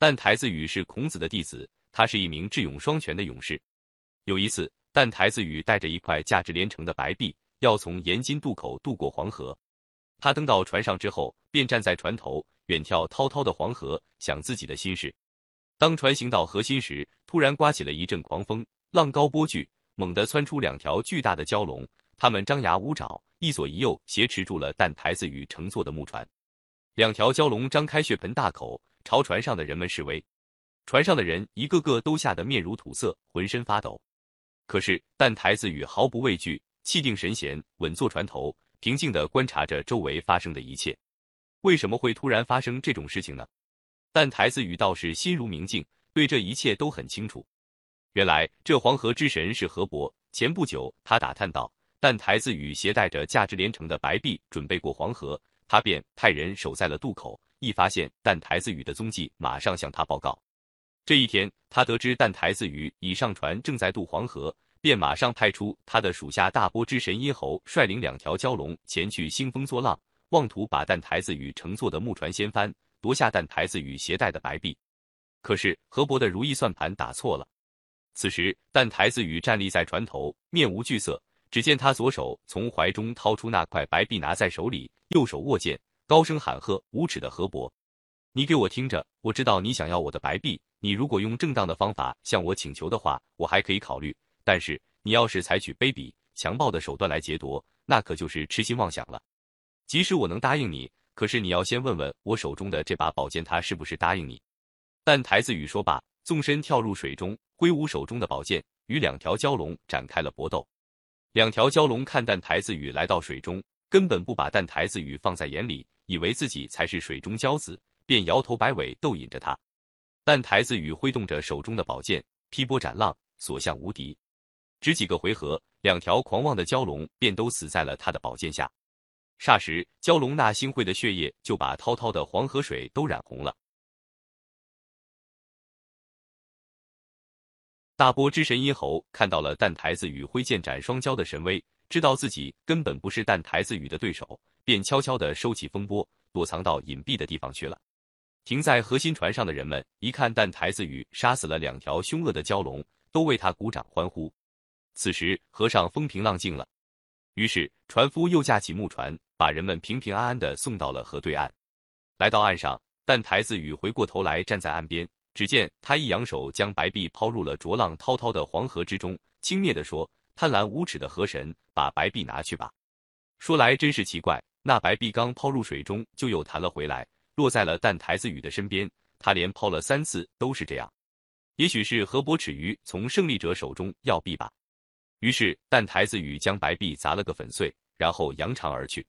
但台子羽是孔子的弟子，他是一名智勇双全的勇士。有一次，但台子羽带着一块价值连城的白璧，要从盐津渡口渡过黄河。他登到船上之后，便站在船头，远眺滔滔的黄河，想自己的心事。当船行到河心时，突然刮起了一阵狂风，浪高波巨，猛地窜出两条巨大的蛟龙，它们张牙舞爪，一左一右挟持住了但台子羽乘坐的木船。两条蛟龙张开血盆大口。朝船上的人们示威，船上的人一个个都吓得面如土色，浑身发抖。可是，但台子羽毫不畏惧，气定神闲，稳坐船头，平静地观察着周围发生的一切。为什么会突然发生这种事情呢？但台子羽倒是心如明镜，对这一切都很清楚。原来，这黄河之神是河伯。前不久，他打探到，但台子羽携带着价值连城的白璧，准备过黄河，他便派人守在了渡口。一发现但台子羽的踪迹，马上向他报告。这一天，他得知但台子羽已上船，正在渡黄河，便马上派出他的属下大波之神殷侯，率领两条蛟龙前去兴风作浪，妄图把但台子羽乘坐的木船掀翻，夺下但台子羽携带的白璧。可是河伯的如意算盘打错了。此时，但台子羽站立在船头，面无惧色。只见他左手从怀中掏出那块白璧，拿在手里，右手握剑。高声喊喝：“无耻的河伯，你给我听着！我知道你想要我的白璧，你如果用正当的方法向我请求的话，我还可以考虑。但是你要是采取卑鄙、强暴的手段来劫夺，那可就是痴心妄想了。即使我能答应你，可是你要先问问我手中的这把宝剑，他是不是答应你？”但台子羽说罢，纵身跳入水中，挥舞手中的宝剑，与两条蛟龙展开了搏斗。两条蛟龙看但台子羽来到水中，根本不把但台子羽放在眼里。以为自己才是水中骄子，便摇头摆尾逗引着他。但台子羽挥动着手中的宝剑，劈波斩浪，所向无敌。只几个回合，两条狂妄的蛟龙便都死在了他的宝剑下。霎时，蛟龙那腥秽的血液就把滔滔的黄河水都染红了。大波之神殷侯看到了但台子羽挥剑斩双蛟的神威，知道自己根本不是但台子羽的对手。便悄悄地收起风波，躲藏到隐蔽的地方去了。停在核心船上的人们一看，但台子羽杀死了两条凶恶的蛟龙，都为他鼓掌欢呼。此时河上风平浪静了，于是船夫又架起木船，把人们平平安安地送到了河对岸。来到岸上，但台子羽回过头来站在岸边，只见他一扬手，将白璧抛入了浊浪滔滔的黄河之中，轻蔑地说：“贪婪无耻的河神，把白璧拿去吧。”说来真是奇怪。那白璧刚抛入水中，就又弹了回来，落在了但台子羽的身边。他连抛了三次，都是这样。也许是河伯耻于从胜利者手中要币吧。于是但台子羽将白璧砸了个粉碎，然后扬长而去。